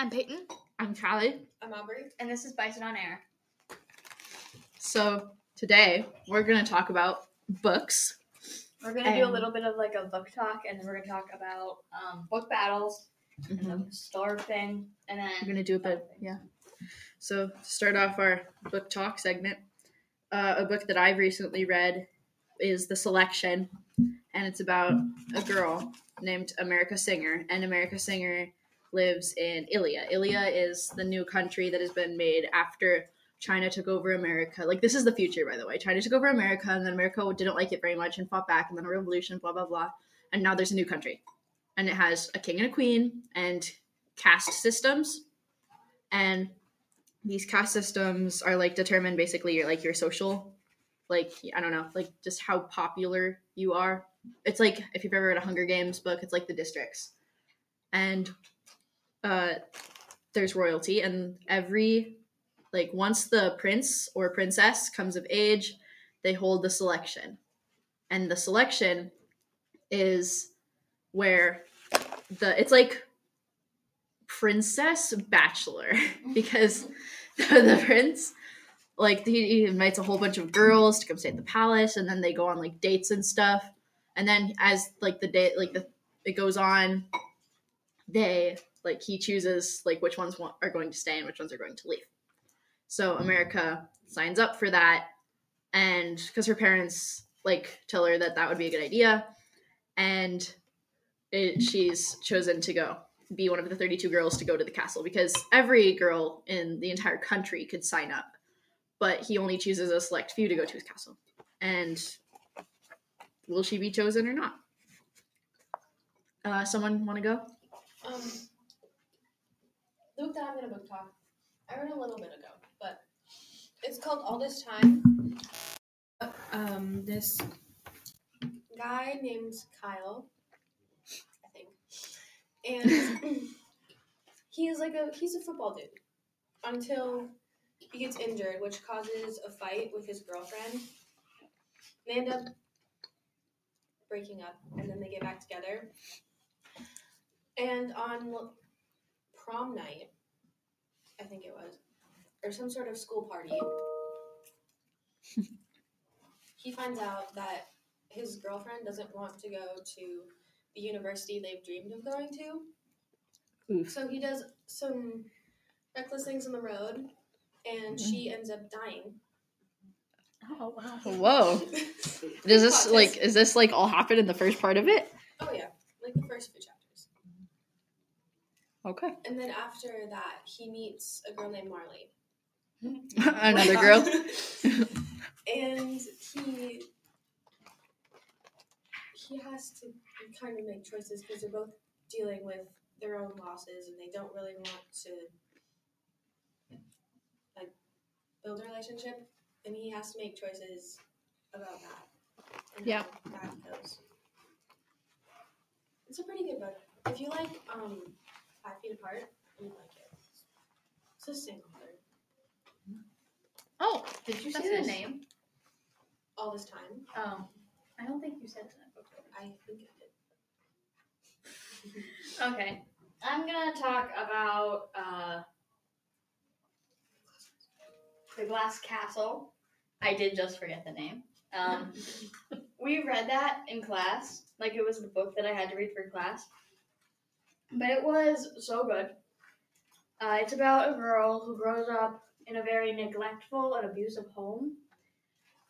I'm Peyton, I'm Callie. I'm Aubrey. and this is Bison on Air. So today we're gonna talk about books. We're gonna do a little bit of like a book talk, and then we're gonna talk about um, book battles and Mhm. the star thing, and then We're gonna do a bit, yeah. So to start off our book talk segment, uh, a book that I've recently read is The Selection, and it's about a girl named America Singer, and America Singer lives in Illéa. Illéa is the new country that has been made after China took over America. Like this is the future, by the way. China took over America, and then America didn't like it very much and fought back, and then a revolution, blah blah blah, and now there's a new country, and it has a king and a queen and caste systems, and these caste systems are like determine basically your like your social, like I don't know, like just how popular you are. It's like if you've ever read a Hunger Games book, it's like the districts, and uh, there's royalty, and every like once the prince or princess comes of age, they hold the selection, and the selection is where the it's like princess bachelor because the, the prince like he, invites a whole bunch of girls to come stay at the palace and then they go on like dates and stuff. And then as like the day like the it goes on they like he chooses like which ones want, are going to stay and which ones are going to leave. So america signs up for that and because her parents like tell her that that would be a good idea and it, she's chosen to go be one of the 32 girls to go to the castle because every girl in the entire country could sign up but he only chooses a select few to go to his castle. And will she be chosen or not? Uh, someone want to go? Um, book that I'm gonna book talk, I read a little bit ago, but it's called All This Time. Um, this guy named Kyle, I think, and he's like a he's a football dude until he gets injured, which causes a fight with his girlfriend. They end up breaking up, and then they get back together. And on prom night, I think it was, or some sort of school party, he finds out that his girlfriend doesn't want to go to the university they've dreamed of going to. Oof. So he does some reckless things on the road, and she mm-hmm. ends up dying. oh wow, whoa does this like is this like all happen in the first part of it Oh yeah, like the first few chapters. Okay. And then after that, he meets a girl named Marley. another girl? And he he has to kind of make choices because they're both dealing with their own losses and they don't really want to like build a relationship. And he has to make choices about that and Yeah. how that goes. It's a pretty good book. If you like um five feet apart you'd like it it's a single author Oh, did you say That's the name? all this time Oh, I don't think you said that book. i think i did Okay, I'm gonna talk about uh, the Glass Castle. I did just forget the name. Um, we read that in class, like it was the book that I had to read for class. But it was so good. Uh, it's about a girl who grows up in a very neglectful and abusive home,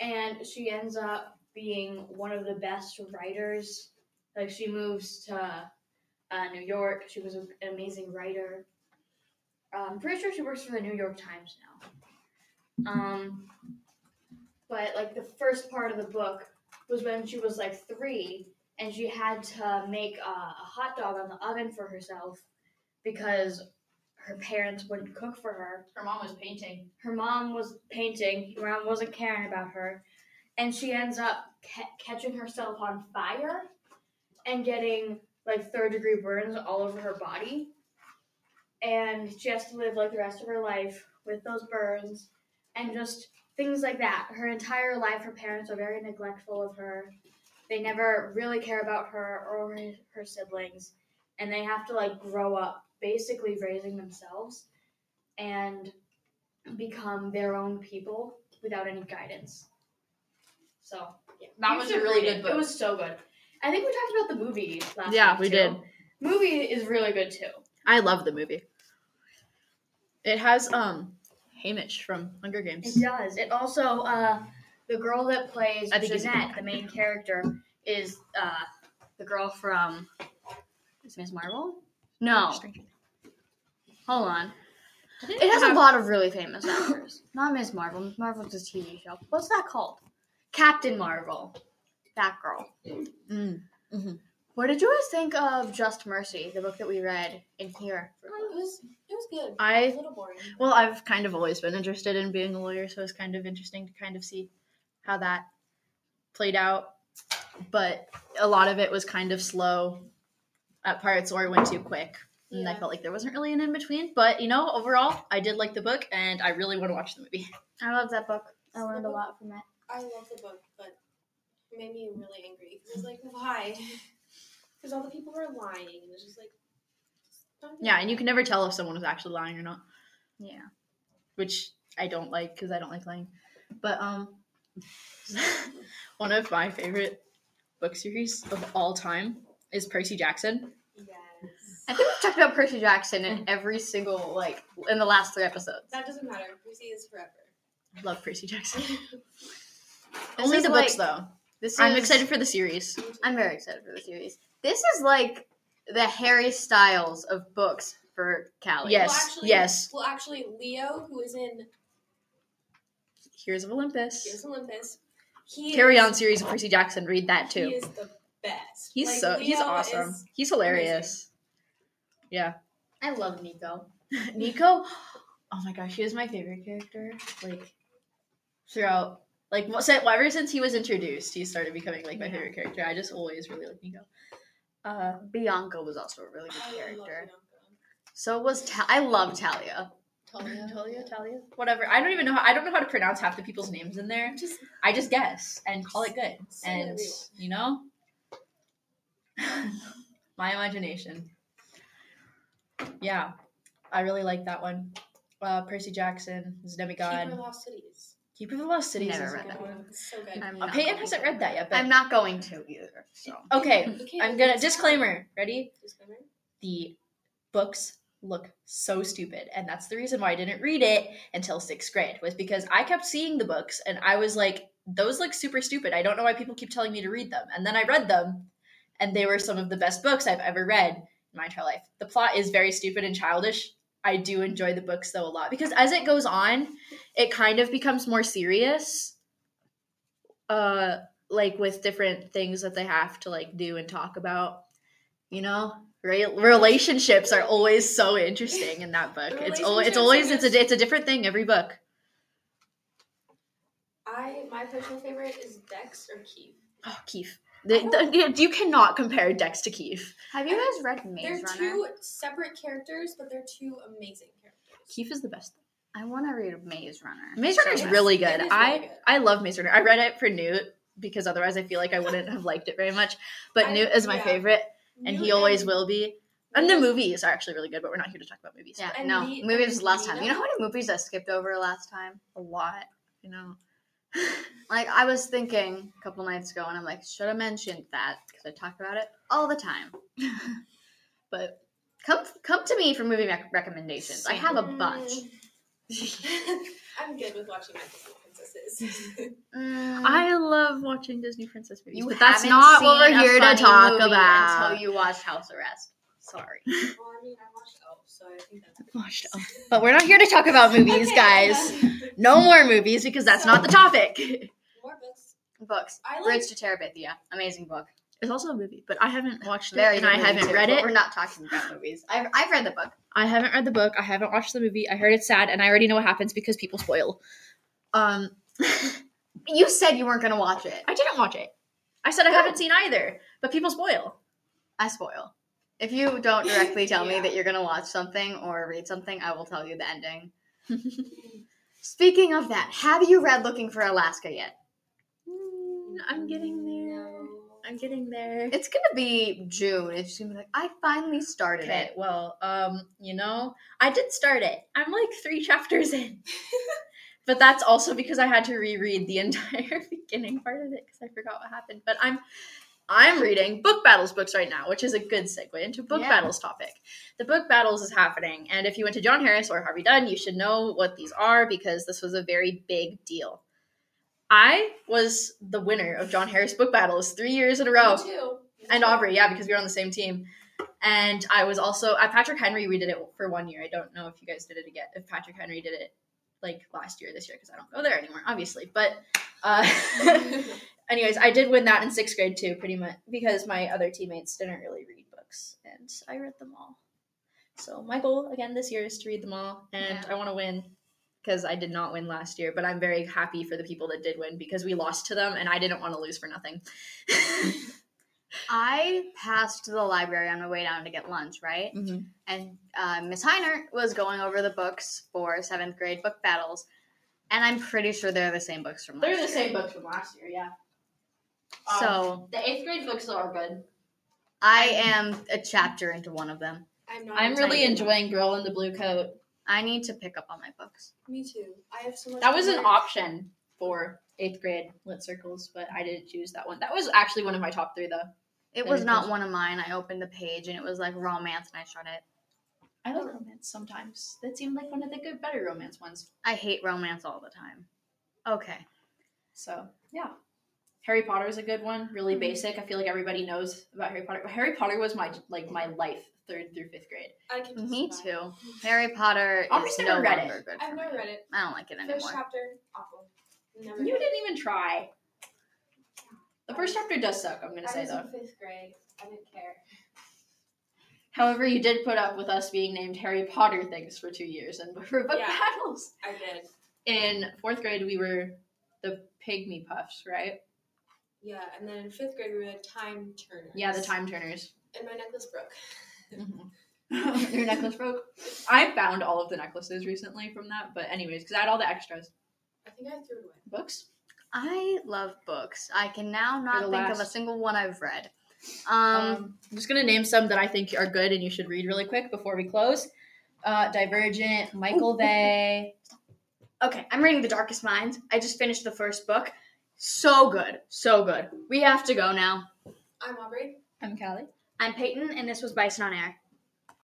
and she ends up being one of the best writers. Like she moves to uh, New York. She was an amazing writer. I'm pretty sure she works for the New York Times now. Um, but like the first part of the book was when she was like three, and she had to make a, a hot dog on the oven for herself because her parents wouldn't cook for her. her mom was painting Her mom was painting. Her mom wasn't caring about her, and she ends up ca- catching herself on fire and getting like third degree burns all over her body. And she has to live like the rest of her life with those burns and just things like that. Her entire life, her parents are very neglectful of her. They never really care about her or her, her siblings. And they have to like grow up basically raising themselves and become their own people without any guidance. So yeah, That you was a really good it. book. It was so good. I think we talked about the movie last Yeah, week, we too. did. Movie is really good too. I love the movie. It has um Haymitch from Hunger Games. It does. It also uh the girl that plays Jeannette, the main character, is uh the girl from is Miss Marvel? No. Hold on. It has a lot of really famous actors. Not Miss Marvel. Miss Marvel's a TV show. What's that called? Captain Marvel. That girl. Mm. What did you guys think of Just Mercy, the book that we read in here? It was it was good. I- it was a little boring. Well, I've kind of always been interested in being a lawyer, so it's kind of interesting to kind of see how that played out. But a lot of it was kind of slow at parts or went too quick. And I felt like there wasn't really an in between. But, you know, overall, I did like the book and I really want to watch the movie. I love that book. I The learned a lot from it. I love the book, but it made me really angry. It was like, why? Because all the people were lying, and it's just like, don't Yeah, and you can never tell if someone was actually lying or not, Yeah. which I don't like because I don't like lying. But, um, one of my favorite book series of all time is Percy Jackson. Yes. I think we've talked about Percy Jackson in mm. every single like in the last three episodes. That doesn't matter. Lucy is forever. I love Percy Jackson. Only is the books, though. This I'm excited for the series. I'm very excited for the series. This is like the Harry Styles of books for Callie. Yes, Well, actually, yes. Well, actually, Leo, who is in Heroes of Olympus. Here's Olympus, he Carry is, on series of Percy Jackson. Read that too. He is the best. He's Like, so he's awesome. He's hilarious. Yeah. I love Nico. Nico. Oh my gosh, he was my favorite character. Like throughout, like so ever since he was introduced, he started becoming like my Yeah. favorite character. I just always really like Nico. Uh, Bianca was also a really good I character. So was Ta- I love Talia. Talia, Talia, Talia, whatever. I don't even know. How, I don't know how to pronounce half the people's names in there. Just I just guess and call it good. And you you know, my imagination. Yeah, I really like that one. Uh, Percy Jackson is demigod. Keeper of the Lost Cities. Keeper of the Lost Cities. Never is a read good that one. It's so good. I'm Uh, not Peyton going hasn't to. read that yet, but I'm not going to either. So okay. Okay, I'm gonna disclaimer. Ready? Disclaimer. The books look so stupid, and that's the reason why I didn't read it until sixth grade. Was because I kept seeing the books, and I was like, "Those look super stupid. I don't know why people keep telling me to read them." And then I read them, and they were some of the best books I've ever read in my entire life. The plot is very stupid and childish. I do enjoy the books though a lot because as it goes on, it kind of becomes more serious. Uh, like with different things that they have to like do and talk about. You know, Re- relationships are always so interesting in that book. It's always it's always it's a it's a different thing every book. I my personal favorite is Dex or Keefe. Oh, Keefe. The, the, you cannot compare Dex to Keefe. have you guys read Maze Runner? They're Runner? two separate characters, but they're two amazing characters. Keefe is the best. I want to read Maze Runner. Maze Runner is Yes, really good. is really I good. I love Maze Runner. I read it for Newt because otherwise I feel like I wouldn't have liked it very much. But I- Newt is my yeah. And he always will be. And the movies are actually really good, but we're not here to talk about movies. Yeah, no. Neat- movies was last time. You know how many movies I skipped over last time? A lot, you know. Like I was thinking a couple nights ago, and I'm like, should have mentioned that because I talk about it all the time. but come come to me for movie rec- recommendations. I have a bunch. I'm good with watching my Disney princesses. Mm, I love watching Disney princess movies, you but that's haven't what we're here to talk about. until you watched House Arrest. Sorry. well, I mean, I watched Elf, so I think that's. Watched Elf. But we're not here to talk about movies, Okay, guys. then. No more movies because that's not the topic. More books. Books. I like. Bridge to Terabithia. Amazing book. It's also a movie, but I haven't watched it Very and I haven't too, read it. We're not talking about movies. I've, I've read the book. I haven't read the book. I haven't watched the movie. I heard it's sad, and I already know what happens because people spoil. Um, You said you weren't going to watch it. I didn't watch it. I said I Good. haven't seen either, but people spoil. I spoil. If you don't directly tell me that you're going to watch something or read something, I will tell you the ending. Speaking of that, have you read Looking for Alaska yet? Mm, I'm getting there. I'm getting there. It's gonna be June. It's gonna be like I finally started Okay, it. well, um, you know, I did start it. I'm like three chapters in. but that's also because I had to reread the entire beginning part of it because I forgot what happened. But I'm I'm reading book battles books right now, which is a good segue into book Yeah. battles topic. The book battles is happening, and if you went to John Harris or Harvey Dunn, you should know what these are because this was a very big deal. I was the winner of John Harris book battles three years in a row and Aubrey, yeah, because we were on the same team. And I was also at Patrick Henry. We did it for one year. I don't know if you guys did it again. If Patrick Henry did it like last year, this year, because I don't go there anymore, obviously. But uh, anyways, I did win that in sixth grade too, pretty much because my other teammates didn't really read books, and I read them all. So my goal again this year is to read them all, and Yeah. I want to win because I did not win last year. But I'm very happy for the people that did win because we lost to them, and I didn't want to lose for nothing. I passed the library on my way down to get lunch, right? Mhm. And uh, Miss Heiner was going over the books for seventh grade book battles, and I'm pretty sure they're the same books from last They're the year. same books from last year, yeah. Um, So the eighth grade books are good. I am a chapter into one of them. I'm not. I'm really excited. enjoying Girl in the Blue Coat. I need to pick up on my books. Me too. I have so much. That was an homework. option for eighth grade lit circles, but I didn't choose that one. That was actually one of my top three, though. It was not one of mine. I opened the page and it was like romance, and I shut it. I like romance sometimes. That seemed like one of the good, better romance ones. I hate romance all the time. Okay. So yeah, Harry Potter is a good one. Really mm-hmm. basic. I feel like everybody knows about Harry Potter. But Harry Potter was my like my life third through fifth grade. I can. Me testify. too. Harry Potter Aubrey's is never no read longer it. good. I've never me. read it. I don't like it First anymore. chapter, awful. Never You didn't even try. The first chapter does suck. I'm gonna I say was though. in fifth grade. I didn't care. However, you did put up with us being named Harry Potter things for two years and for book Yeah. battles. I did. In fourth grade, we were the Pygmy Puffs, right? Yeah, and then in fifth grade we were the time turners. Yeah, the Time Turners. And my necklace broke. Mm-hmm. Your necklace broke. I found all of the necklaces recently from that, but anyways, because I had all the extras. I think I threw it away. Books? I love books. I can now not the think of a single one I've read. Um, Um, I'm just gonna name some that I think are good and you should read really quick before we close. Uh, Divergent, Michael Vey. okay, I'm reading The Darkest Minds. I just finished the first book. So good, so good. We have to go now. I'm Aubrey. I'm Callie. I'm Peyton, and this was Bison on Air.